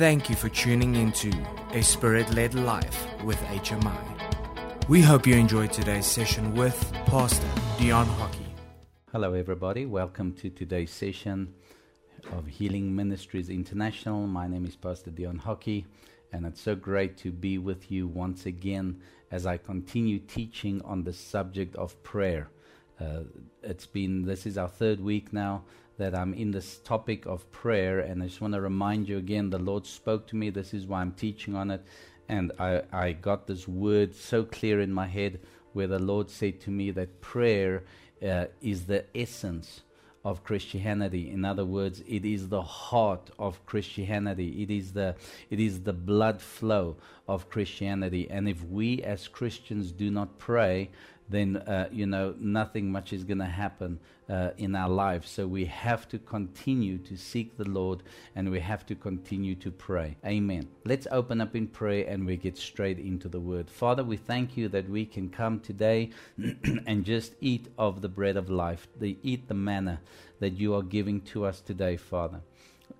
Thank you for tuning into A Spirit Led Life with HMI. We hope you enjoyed today's session with Pastor Dion Hockey. Hello, everybody. Welcome to today's session of Healing Ministries International. My name is Pastor Dion Hockey, and it's so great to be with you once again as I continue teaching on the subject of prayer. Uh, it's been, this is our third week now that I'm in this topic of prayer, and I just want to remind you again the Lord spoke to me. This is why I'm teaching on it. And I, I got this word so clear in my head where the Lord said to me that prayer uh, is the essence of Christianity. In other words, it is the heart of Christianity. It is the it is the blood flow of Christianity. And if we as Christians do not pray, then uh, you know nothing much is going to happen uh, in our lives. So we have to continue to seek the Lord, and we have to continue to pray. Amen. Let's open up in prayer, and we get straight into the Word. Father, we thank you that we can come today and just eat of the bread of life, the eat the manna that you are giving to us today, Father.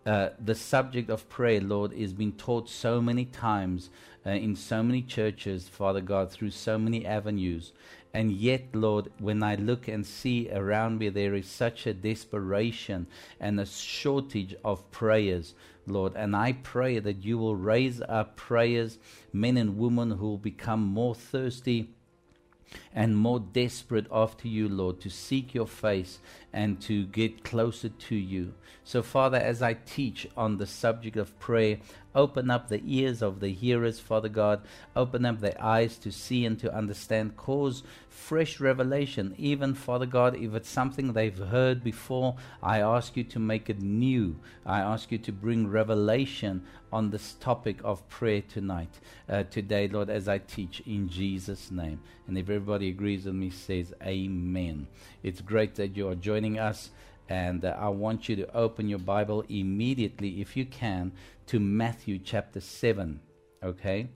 Uh, the subject of prayer, Lord, is being taught so many times uh, in so many churches, Father God, through so many avenues. And yet, Lord, when I look and see around me, there is such a desperation and a shortage of prayers, Lord. And I pray that you will raise up prayers, men and women who will become more thirsty and more desperate after you, Lord, to seek your face and to get closer to you. So, Father, as I teach on the subject of prayer, open up the ears of the hearers, Father God. Open up their eyes to see and to understand. Cause fresh revelation, even, Father God, if it's something they've heard before, I ask you to make it new. I ask you to bring revelation on this topic of prayer tonight, uh, today, Lord, as I teach in Jesus' name. And if everybody agrees with me, says Amen. It's great that you are joining us. And uh, I want you to open your Bible immediately, if you can, to Matthew chapter 7. Okay?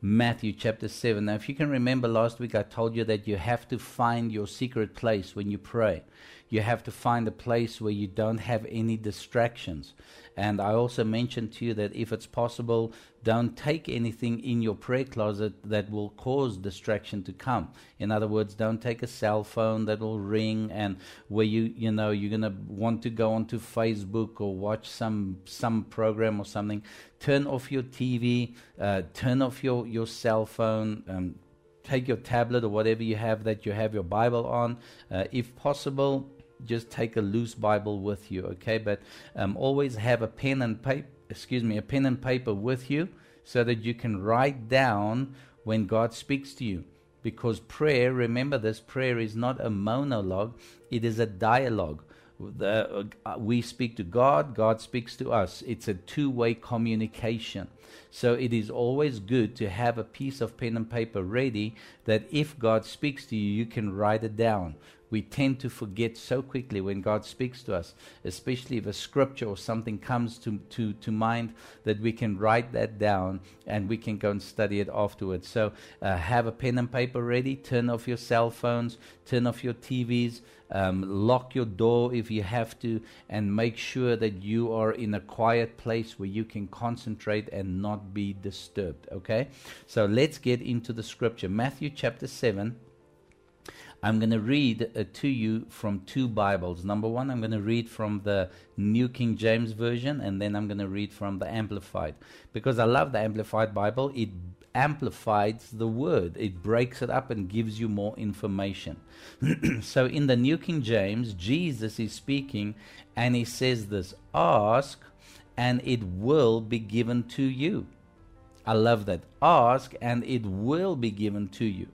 Matthew chapter 7. Now, if you can remember last week, I told you that you have to find your secret place when you pray. You have to find a place where you don't have any distractions. And I also mentioned to you that if it's possible, don't take anything in your prayer closet that will cause distraction to come. In other words, don't take a cell phone that will ring and where you you know you're gonna want to go onto Facebook or watch some some program or something. Turn off your TV, uh, turn off your your cell phone. Um, take your tablet or whatever you have that you have your Bible on. Uh, if possible, just take a loose Bible with you, okay? But um, always have a pen and paper, excuse me, a pen and paper with you so that you can write down when God speaks to you. Because prayer, remember this, prayer is not a monologue, it is a dialogue. The, uh, we speak to God, God speaks to us. It's a two way communication. So it is always good to have a piece of pen and paper ready that if God speaks to you, you can write it down we tend to forget so quickly when God speaks to us, especially if a scripture or something comes to, to, to mind, that we can write that down and we can go and study it afterwards. So uh, have a pen and paper ready, turn off your cell phones, turn off your TVs, um, lock your door if you have to, and make sure that you are in a quiet place where you can concentrate and not be disturbed. Okay? So let's get into the scripture. Matthew chapter 7 I'm going to read uh, to you from two Bibles. Number one, I'm going to read from the New King James Version, and then I'm going to read from the Amplified. Because I love the Amplified Bible, it amplifies the word, it breaks it up and gives you more information. so in the New King James, Jesus is speaking, and he says this Ask, and it will be given to you. I love that. Ask, and it will be given to you.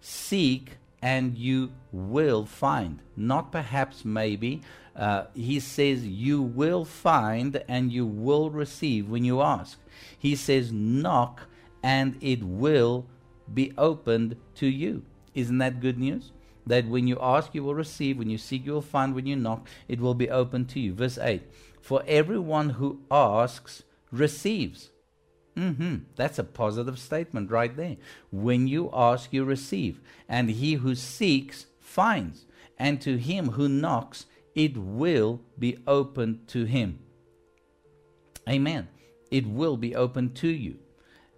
Seek, and you will find. Not perhaps, maybe. Uh, he says, You will find and you will receive when you ask. He says, Knock and it will be opened to you. Isn't that good news? That when you ask, you will receive. When you seek, you will find. When you knock, it will be opened to you. Verse 8 For everyone who asks receives. Mm-hmm. That's a positive statement right there. When you ask, you receive. And he who seeks finds. And to him who knocks, it will be opened to him. Amen. it will be open to you.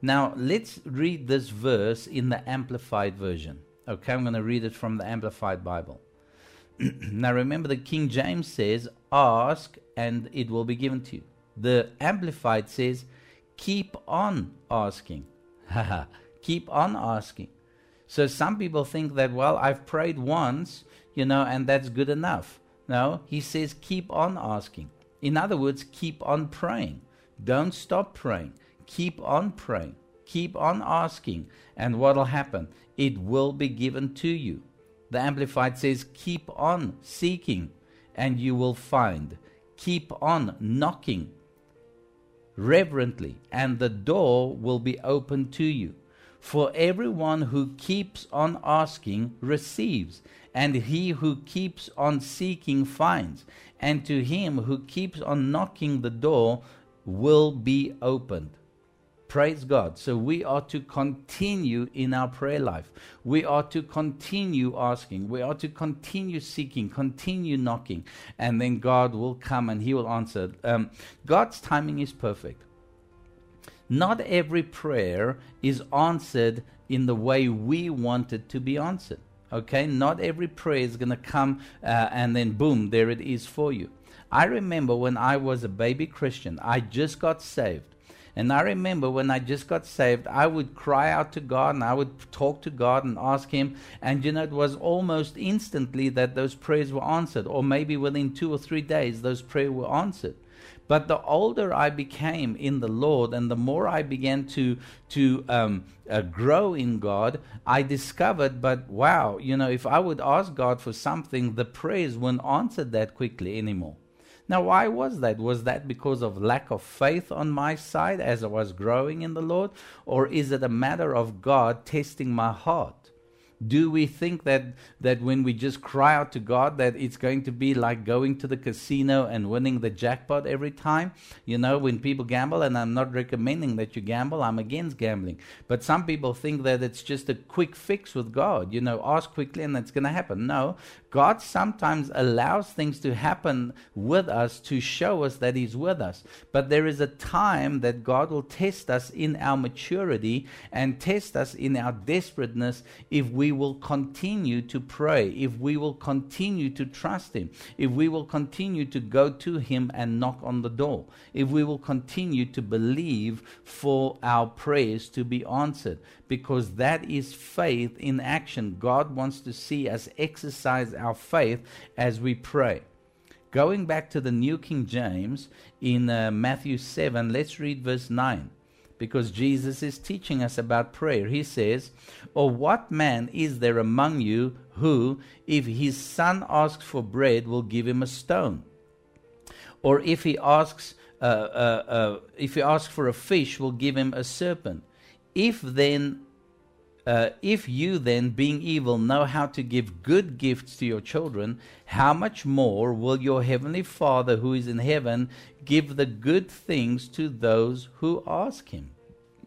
Now, let's read this verse in the Amplified Version. Okay, I'm going to read it from the Amplified Bible. now, remember, the King James says, Ask and it will be given to you. The Amplified says, Keep on asking. Keep on asking. So, some people think that, well, I've prayed once, you know, and that's good enough. No, he says, Keep on asking. In other words, keep on praying. Don't stop praying. Keep on praying. Keep on asking. And what will happen? It will be given to you. The Amplified says, Keep on seeking, and you will find. Keep on knocking reverently, and the door will be open to you. For everyone who keeps on asking receives, and he who keeps on seeking finds, and to him who keeps on knocking the door will be opened. Praise God. So we are to continue in our prayer life. We are to continue asking. We are to continue seeking, continue knocking. And then God will come and He will answer. Um, God's timing is perfect. Not every prayer is answered in the way we want it to be answered. Okay? Not every prayer is going to come uh, and then boom, there it is for you. I remember when I was a baby Christian, I just got saved. And I remember when I just got saved, I would cry out to God and I would talk to God and ask Him. And you know, it was almost instantly that those prayers were answered, or maybe within two or three days, those prayers were answered. But the older I became in the Lord, and the more I began to to um, uh, grow in God, I discovered. But wow, you know, if I would ask God for something, the prayers weren't answered that quickly anymore. Now, why was that? Was that because of lack of faith on my side as I was growing in the Lord? Or is it a matter of God testing my heart? Do we think that, that when we just cry out to God that it's going to be like going to the casino and winning the jackpot every time? You know, when people gamble, and I'm not recommending that you gamble, I'm against gambling. But some people think that it's just a quick fix with God. You know, ask quickly and it's going to happen. No, God sometimes allows things to happen with us to show us that He's with us. But there is a time that God will test us in our maturity and test us in our desperateness if we will continue to pray, if we will continue to trust Him, if we will continue to go to Him and knock on the door, if we will continue to believe for our prayers to be answered, because that is faith in action. God wants to see us exercise our faith as we pray. Going back to the New King James in uh, Matthew 7, let's read verse 9 because Jesus is teaching us about prayer. He says, Or what man is there among you who, if his son asks for bread, will give him a stone? Or if he asks, uh, uh, uh, if he asks for a fish, will give him a serpent? If then uh, if you then, being evil, know how to give good gifts to your children, how much more will your heavenly Father who is in heaven give the good things to those who ask him?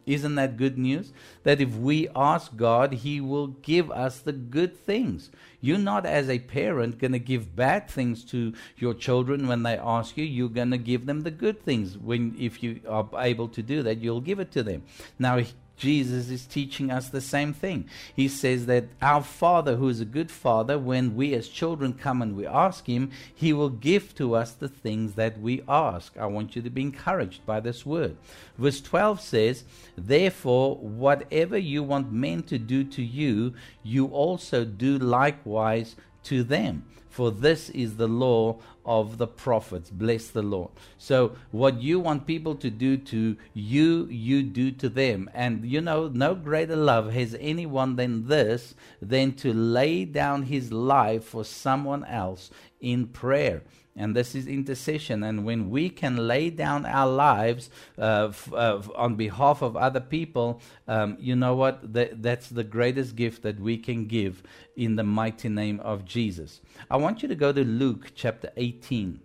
Isn't that good news? That if we ask God, He will give us the good things. You're not, as a parent, going to give bad things to your children when they ask you. You're going to give them the good things. When, if you are able to do that, you'll give it to them. Now, Jesus is teaching us the same thing. He says that our Father, who is a good Father, when we as children come and we ask Him, He will give to us the things that we ask. I want you to be encouraged by this word. Verse 12 says, Therefore, whatever you want men to do to you, you also do likewise to them. For this is the law of the prophets. Bless the Lord. So, what you want people to do to you, you do to them. And you know, no greater love has anyone than this, than to lay down his life for someone else in prayer and this is intercession. And when we can lay down our lives uh, f- uh, on behalf of other people, um, you know what? Th- that's the greatest gift that we can give in the mighty name of Jesus. I want you to go to Luke chapter 18.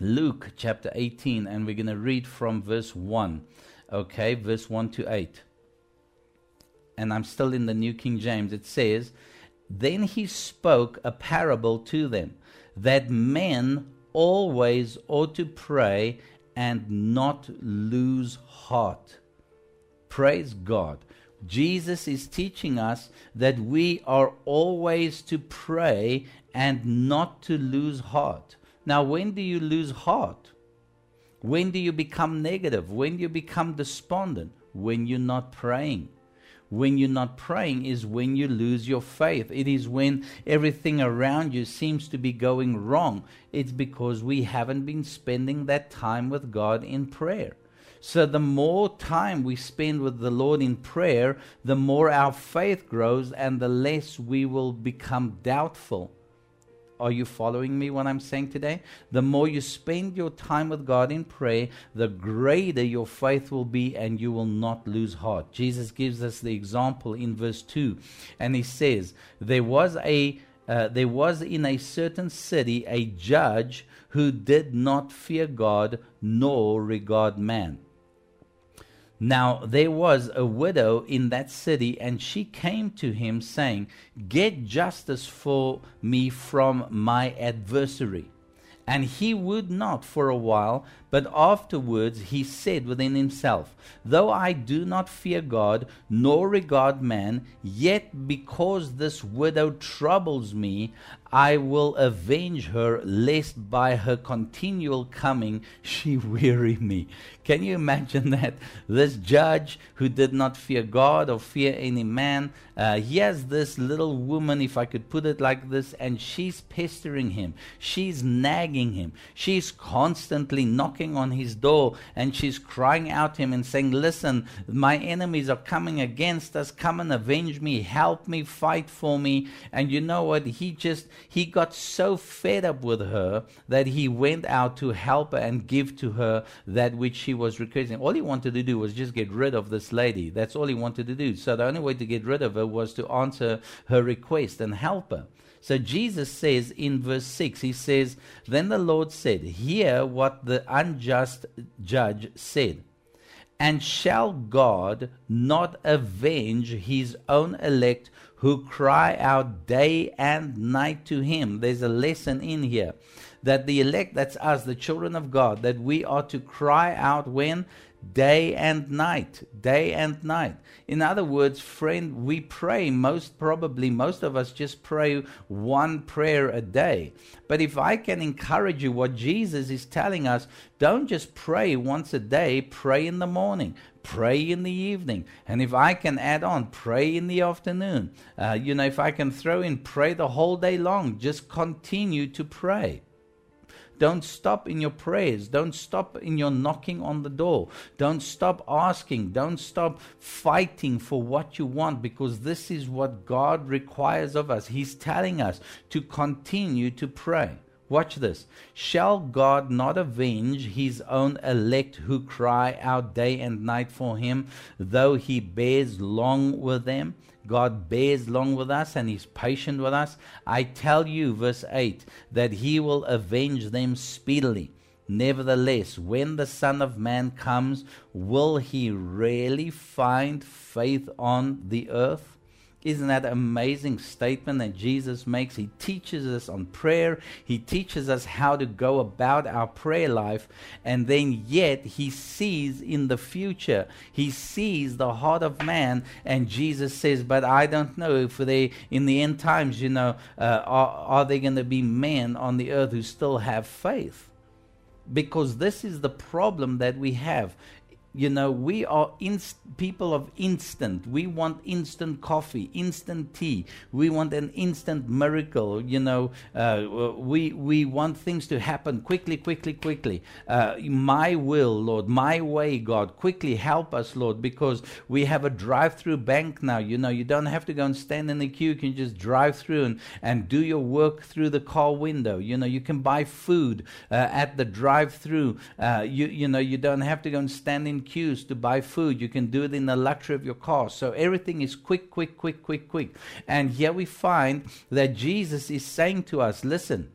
Luke chapter 18, and we're going to read from verse 1. Okay, verse 1 to 8. And I'm still in the New King James. It says, Then he spoke a parable to them that men always ought to pray and not lose heart. Praise God. Jesus is teaching us that we are always to pray and not to lose heart. Now, when do you lose heart? When do you become negative? When do you become despondent? When you're not praying. When you're not praying is when you lose your faith. It is when everything around you seems to be going wrong. It's because we haven't been spending that time with God in prayer. So, the more time we spend with the Lord in prayer, the more our faith grows and the less we will become doubtful are you following me what I'm saying today? The more you spend your time with God in prayer, the greater your faith will be and you will not lose heart. Jesus gives us the example in verse 2 and he says, There was a uh, there was in a certain city a judge who did not fear God nor regard man. Now there was a widow in that city, and she came to him, saying, Get justice for me from my adversary. And he would not for a while, but afterwards he said within himself, Though I do not fear God, nor regard man, yet because this widow troubles me, I will avenge her, lest by her continual coming she weary me. Can you imagine that? This judge who did not fear God or fear any man, uh, he has this little woman, if I could put it like this, and she's pestering him. She's nagging him. She's constantly knocking on his door and she's crying out to him and saying, Listen, my enemies are coming against us. Come and avenge me. Help me. Fight for me. And you know what? He just he got so fed up with her that he went out to help her and give to her that which she was requesting. All he wanted to do was just get rid of this lady. That's all he wanted to do. So the only way to get rid of her was to answer her request and help her. So Jesus says in verse 6, he says, Then the Lord said, Hear what the unjust judge said. And shall God not avenge his own elect who cry out day and night to him. There's a lesson in here that the elect, that's us, the children of God, that we are to cry out when? Day and night. Day and night. In other words, friend, we pray most probably, most of us just pray one prayer a day. But if I can encourage you, what Jesus is telling us, don't just pray once a day, pray in the morning, pray in the evening. And if I can add on, pray in the afternoon. Uh, you know, if I can throw in, pray the whole day long. Just continue to pray. Don't stop in your prayers. Don't stop in your knocking on the door. Don't stop asking. Don't stop fighting for what you want because this is what God requires of us. He's telling us to continue to pray. Watch this. Shall God not avenge his own elect who cry out day and night for him, though he bears long with them? God bears long with us and is patient with us. I tell you, verse 8, that He will avenge them speedily. Nevertheless, when the Son of Man comes, will He really find faith on the earth? Isn't that amazing statement that Jesus makes? He teaches us on prayer. He teaches us how to go about our prayer life. And then, yet, he sees in the future, he sees the heart of man. And Jesus says, But I don't know if they, in the end times, you know, uh, are, are there going to be men on the earth who still have faith? because this is the problem that we have you know, we are inst- people of instant. We want instant coffee, instant tea. We want an instant miracle. You know, uh, we we want things to happen quickly, quickly, quickly. Uh, my will, Lord, my way, God, quickly help us, Lord, because we have a drive-through bank now. You know, you don't have to go and stand in the queue. You can just drive through and, and do your work through the car window. You know, you can buy food uh, at the drive-through. Uh, you you know, you don't have to go and stand in queues to buy food. You can do it in the luxury of your car. So everything is quick, quick, quick, quick, quick. And here we find that Jesus is saying to us, listen,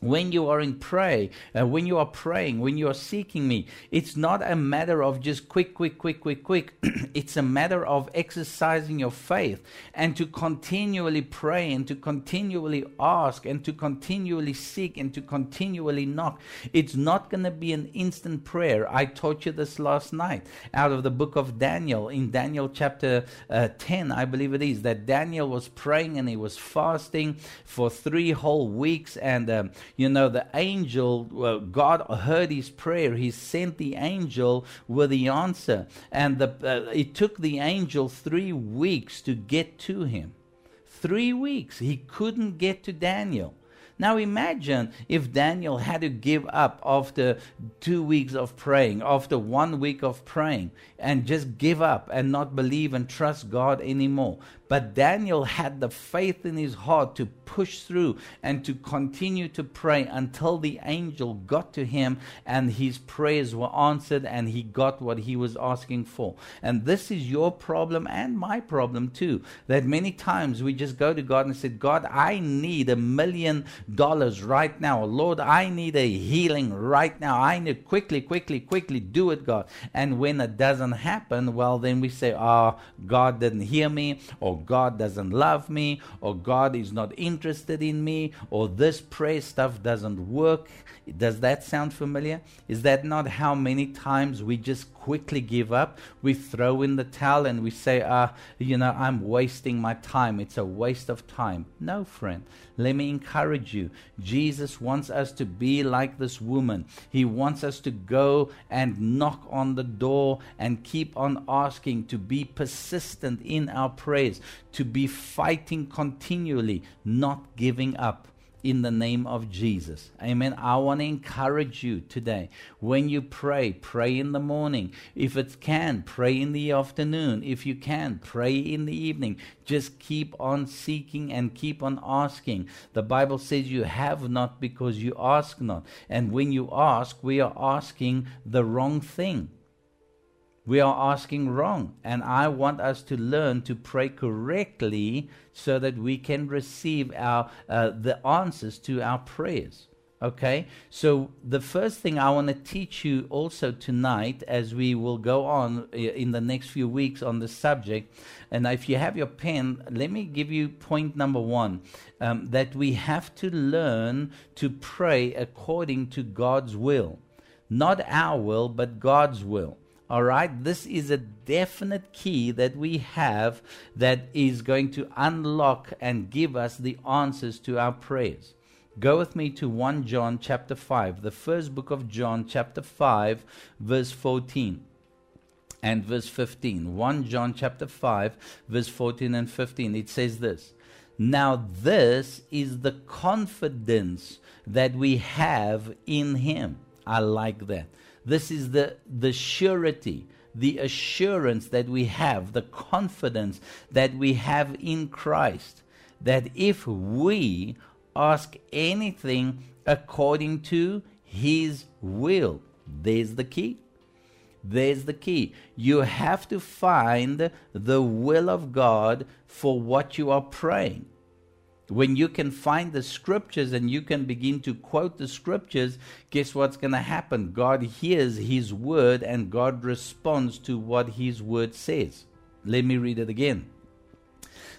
when you are in pray, uh, when you are praying, when you are seeking me, it's not a matter of just quick, quick, quick, quick, quick. it's a matter of exercising your faith and to continually pray and to continually ask and to continually seek and to continually knock. It's not going to be an instant prayer. I taught you this last night out of the book of Daniel in Daniel chapter uh, 10, I believe it is, that Daniel was praying and he was fasting for three whole weeks and um, you know, the angel, well, God heard his prayer. He sent the angel with the answer. And the, uh, it took the angel three weeks to get to him. Three weeks. He couldn't get to Daniel. Now imagine if Daniel had to give up after two weeks of praying, after one week of praying, and just give up and not believe and trust God anymore. But Daniel had the faith in his heart to push through and to continue to pray until the angel got to him and his prayers were answered and he got what he was asking for. And this is your problem and my problem too. That many times we just go to God and say, God, I need a million dollars right now. Lord, I need a healing right now. I need quickly, quickly, quickly do it, God. And when it doesn't happen, well, then we say, oh, God didn't hear me or God doesn't love me, or God is not interested in me, or this prayer stuff doesn't work. Does that sound familiar? Is that not how many times we just quickly give up? We throw in the towel and we say, ah, you know, I'm wasting my time. It's a waste of time. No, friend. Let me encourage you. Jesus wants us to be like this woman. He wants us to go and knock on the door and keep on asking, to be persistent in our prayers, to be fighting continually, not giving up in the name of Jesus. Amen. I want to encourage you today. When you pray, pray in the morning. If it can, pray in the afternoon. If you can, pray in the evening. Just keep on seeking and keep on asking. The Bible says you have not because you ask not. And when you ask, we are asking the wrong thing we are asking wrong. And I want us to learn to pray correctly so that we can receive our, uh, the answers to our prayers. Okay, so the first thing I want to teach you also tonight, as we will go on uh, in the next few weeks on this subject, and if you have your pen, let me give you point number one um, that we have to learn to pray according to God's will. Not our will, but God's will. All right, this is a definite key that we have that is going to unlock and give us the answers to our prayers. Go with me to 1 John chapter 5, the first book of John, chapter 5, verse 14 and verse 15. 1 John chapter 5, verse 14 and 15. It says this Now, this is the confidence that we have in Him. I like that. This is the, the surety, the assurance that we have, the confidence that we have in Christ, that if we ask anything according to His will, there's the key. There's the key. You have to find the will of God for what you are praying when you can find the scriptures and you can begin to quote the scriptures, guess what's going to happen? God hears his word and God responds to what his word says. Let me read it again.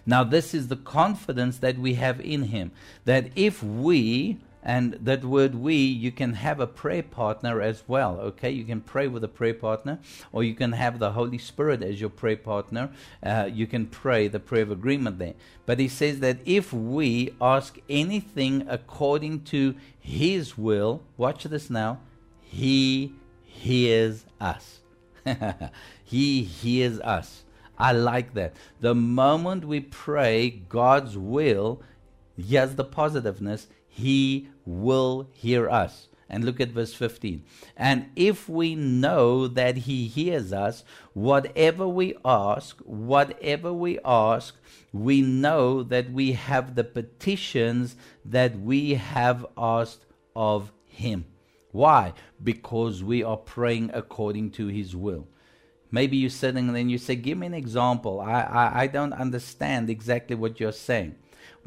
Now, this is the confidence that we have in him that if we and that word we, you can have a prayer partner as well, okay? You can pray with a prayer partner, or you can have the Holy Spirit as your prayer partner. Uh, you can pray the prayer of agreement there. But he says that if we ask anything according to his will, watch this now, he hears us. he hears us. I like that. The moment we pray God's will, here's the positiveness he will hear us. And look at verse 15. And if we know that he hears us, whatever we ask, whatever we ask, we know that we have the petitions that we have asked of him. Why? Because we are praying according to his will. Maybe you're sitting and you say, Give me an example. I, I, I don't understand exactly what you're saying.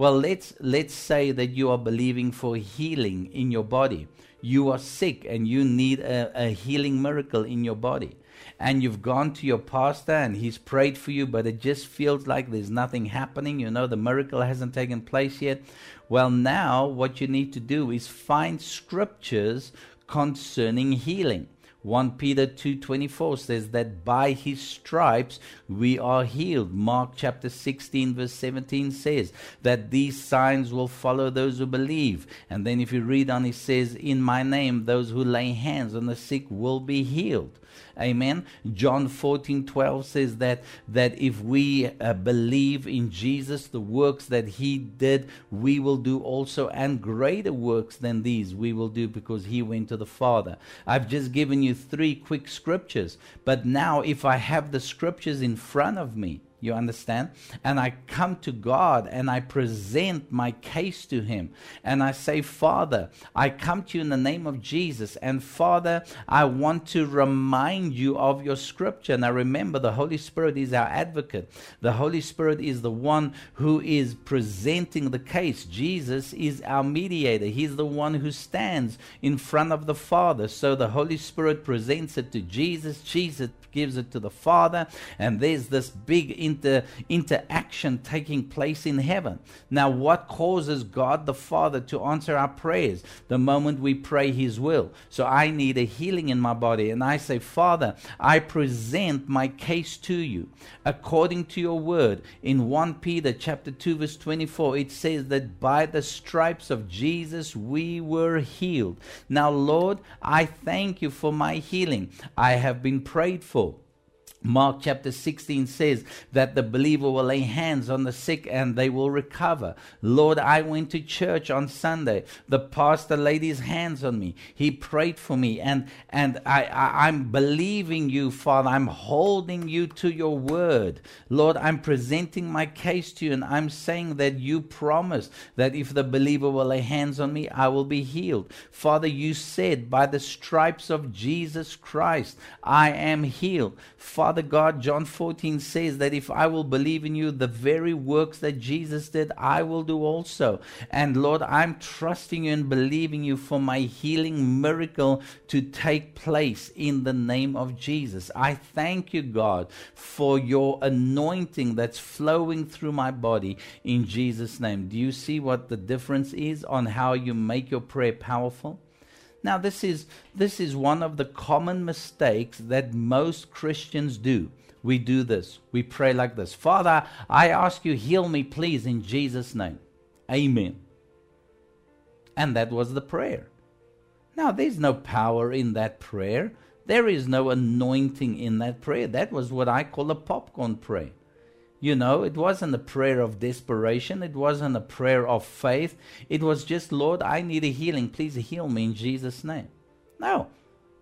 Well, let's let's say that you are believing for healing in your body. You are sick and you need a, a healing miracle in your body. And you've gone to your pastor and he's prayed for you, but it just feels like there's nothing happening. You know, the miracle hasn't taken place yet. Well, now what you need to do is find scriptures concerning healing. 1 Peter 2:24 says that by his stripes we are healed. Mark chapter 16 verse 17 says that these signs will follow those who believe. And then if you read on it says in my name those who lay hands on the sick will be healed. Amen. John 14 12 says that, that if we uh, believe in Jesus, the works that he did, we will do also, and greater works than these we will do because he went to the Father. I've just given you three quick scriptures, but now if I have the scriptures in front of me, you understand? And I come to God and I present my case to Him. And I say, Father, I come to you in the name of Jesus. And Father, I want to remind you of your scripture. Now remember, the Holy Spirit is our advocate. The Holy Spirit is the one who is presenting the case. Jesus is our mediator. He's the one who stands in front of the Father. So the Holy Spirit presents it to Jesus. Jesus gives it to the Father, and there's this big inter, interaction taking place in heaven. Now, what causes God the Father to answer our prayers? The moment we pray His will. So I need a healing in my body, and I say, Father, I present my case to you according to your word. In 1 Peter chapter 2, verse 24, it says that by the stripes of Jesus we were healed. Now, Lord, I thank you for my healing. I have been prayed for. Mark chapter 16 says that the believer will lay hands on the sick and they will recover. Lord, I went to church on Sunday. The pastor laid his hands on me. He prayed for me and, and I, I, I'm believing you, Father. I'm holding you to your word. Lord, I'm presenting my case to you and I'm saying that you promised that if the believer will lay hands on me, I will be healed. Father, you said by the stripes of Jesus Christ, I am healed. Father, Father God, John 14 says that if I will believe in you, the very works that Jesus did, I will do also. And Lord, I'm trusting you and believing you for my healing miracle to take place in the name of Jesus. I thank you, God, for your anointing that's flowing through my body in Jesus' name. Do you see what the difference is on how you make your prayer powerful? Now, this is, this is one of the common mistakes that most Christians do. We do this. We pray like this Father, I ask you, heal me, please, in Jesus' name. Amen. And that was the prayer. Now, there's no power in that prayer. There is no anointing in that prayer. That was what I call a popcorn prayer. You know, it wasn't a prayer of desperation. It wasn't a prayer of faith. It was just, Lord, I need a healing. Please heal me in Jesus' name. No.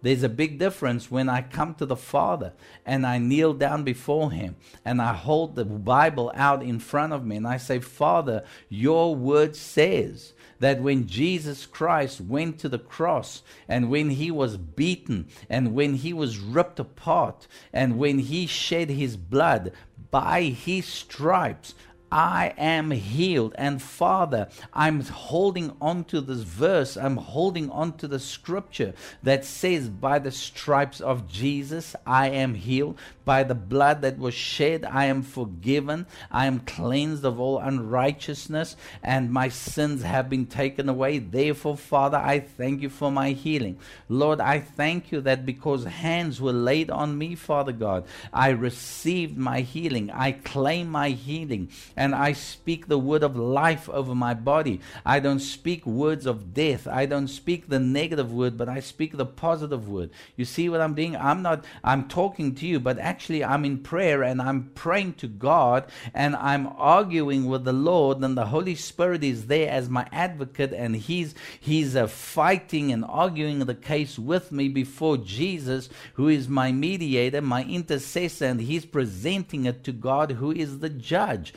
There's a big difference when I come to the Father and I kneel down before Him and I hold the Bible out in front of me and I say, Father, your word says that when Jesus Christ went to the cross and when he was beaten and when he was ripped apart and when he shed his blood, by his stripes I am healed. And Father, I'm holding on to this verse. I'm holding on to the scripture that says, By the stripes of Jesus, I am healed. By the blood that was shed, I am forgiven. I am cleansed of all unrighteousness, and my sins have been taken away. Therefore, Father, I thank you for my healing. Lord, I thank you that because hands were laid on me, Father God, I received my healing. I claim my healing and I speak the word of life over my body. I don't speak words of death. I don't speak the negative word, but I speak the positive word. You see what I'm doing? I'm not, I'm talking to you, but actually I'm in prayer and I'm praying to God and I'm arguing with the Lord, and the Holy Spirit is there as my advocate, and He's He's uh, fighting and arguing the case with me before Jesus, who is my mediator, my intercessor, and He's presenting it to God, who is the judge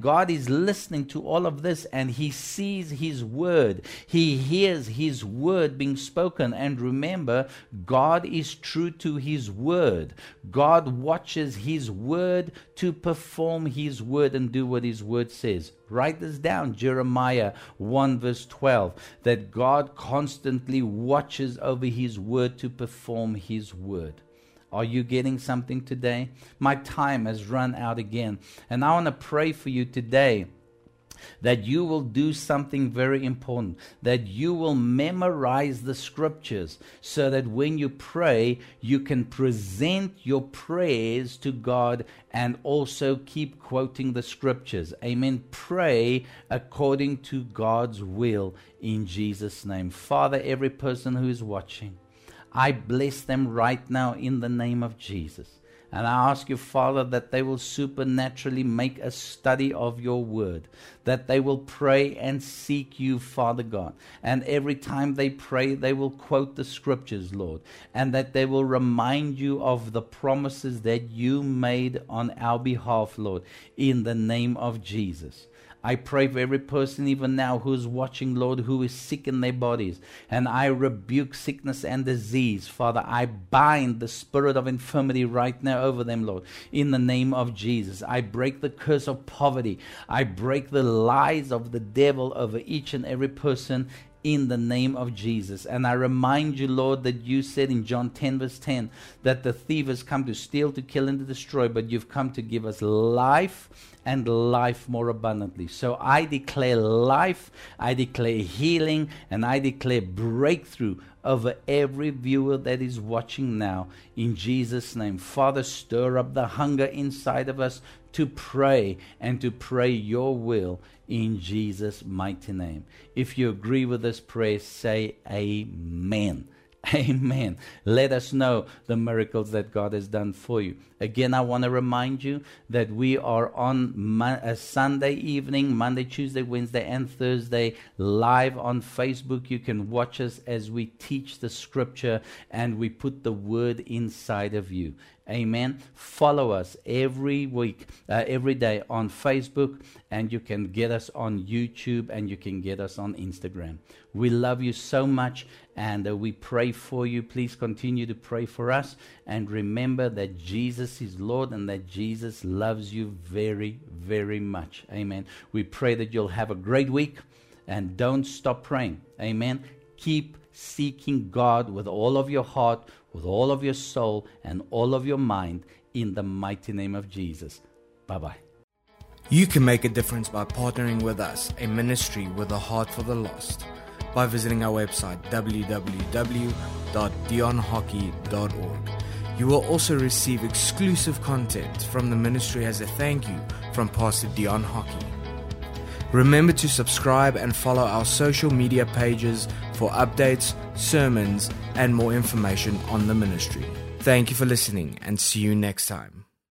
God is listening to all of this and He sees His word. He hears His word being spoken. And remember, God is true to His word. God watches His word to perform His word and do what His word says. Write this down Jeremiah 1, verse 12, that God constantly watches over His word to perform His word. Are you getting something today? My time has run out again. And I want to pray for you today that you will do something very important, that you will memorize the scriptures so that when you pray, you can present your prayers to God and also keep quoting the scriptures. Amen. Pray according to God's will in Jesus' name. Father, every person who is watching, I bless them right now in the name of Jesus. And I ask you, Father, that they will supernaturally make a study of your word, that they will pray and seek you, Father God. And every time they pray, they will quote the scriptures, Lord, and that they will remind you of the promises that you made on our behalf, Lord, in the name of Jesus. I pray for every person, even now, who's watching, Lord, who is sick in their bodies. And I rebuke sickness and disease. Father, I bind the spirit of infirmity right now over them, Lord, in the name of Jesus. I break the curse of poverty. I break the lies of the devil over each and every person in the name of Jesus. And I remind you, Lord, that you said in John 10, verse 10, that the thief has come to steal, to kill, and to destroy, but you've come to give us life and life more abundantly. So I declare life, I declare healing, and I declare breakthrough over every viewer that is watching now in Jesus' name. Father, stir up the hunger inside of us to pray and to pray your will in Jesus' mighty name. If you agree with this prayer, say amen. Amen. Let us know the miracles that God has done for you. Again, I want to remind you that we are on Mo- a uh, Sunday evening, Monday, Tuesday, Wednesday, and Thursday, live on Facebook. You can watch us as we teach the scripture and we put the word inside of you. Amen. Follow us every week, uh, every day on Facebook, and you can get us on YouTube and you can get us on Instagram. We love you so much and uh, we pray for you. Please continue to pray for us and remember that Jesus is Lord and that Jesus loves you very, very much. Amen. We pray that you'll have a great week and don't stop praying. Amen. Keep seeking God with all of your heart, with all of your soul, and all of your mind in the mighty name of Jesus. Bye bye. You can make a difference by partnering with us, a ministry with a heart for the lost, by visiting our website www.dionhockey.org. You will also receive exclusive content from the ministry as a thank you from Pastor Dion Hockey. Remember to subscribe and follow our social media pages for updates, sermons, and more information on the ministry. Thank you for listening and see you next time.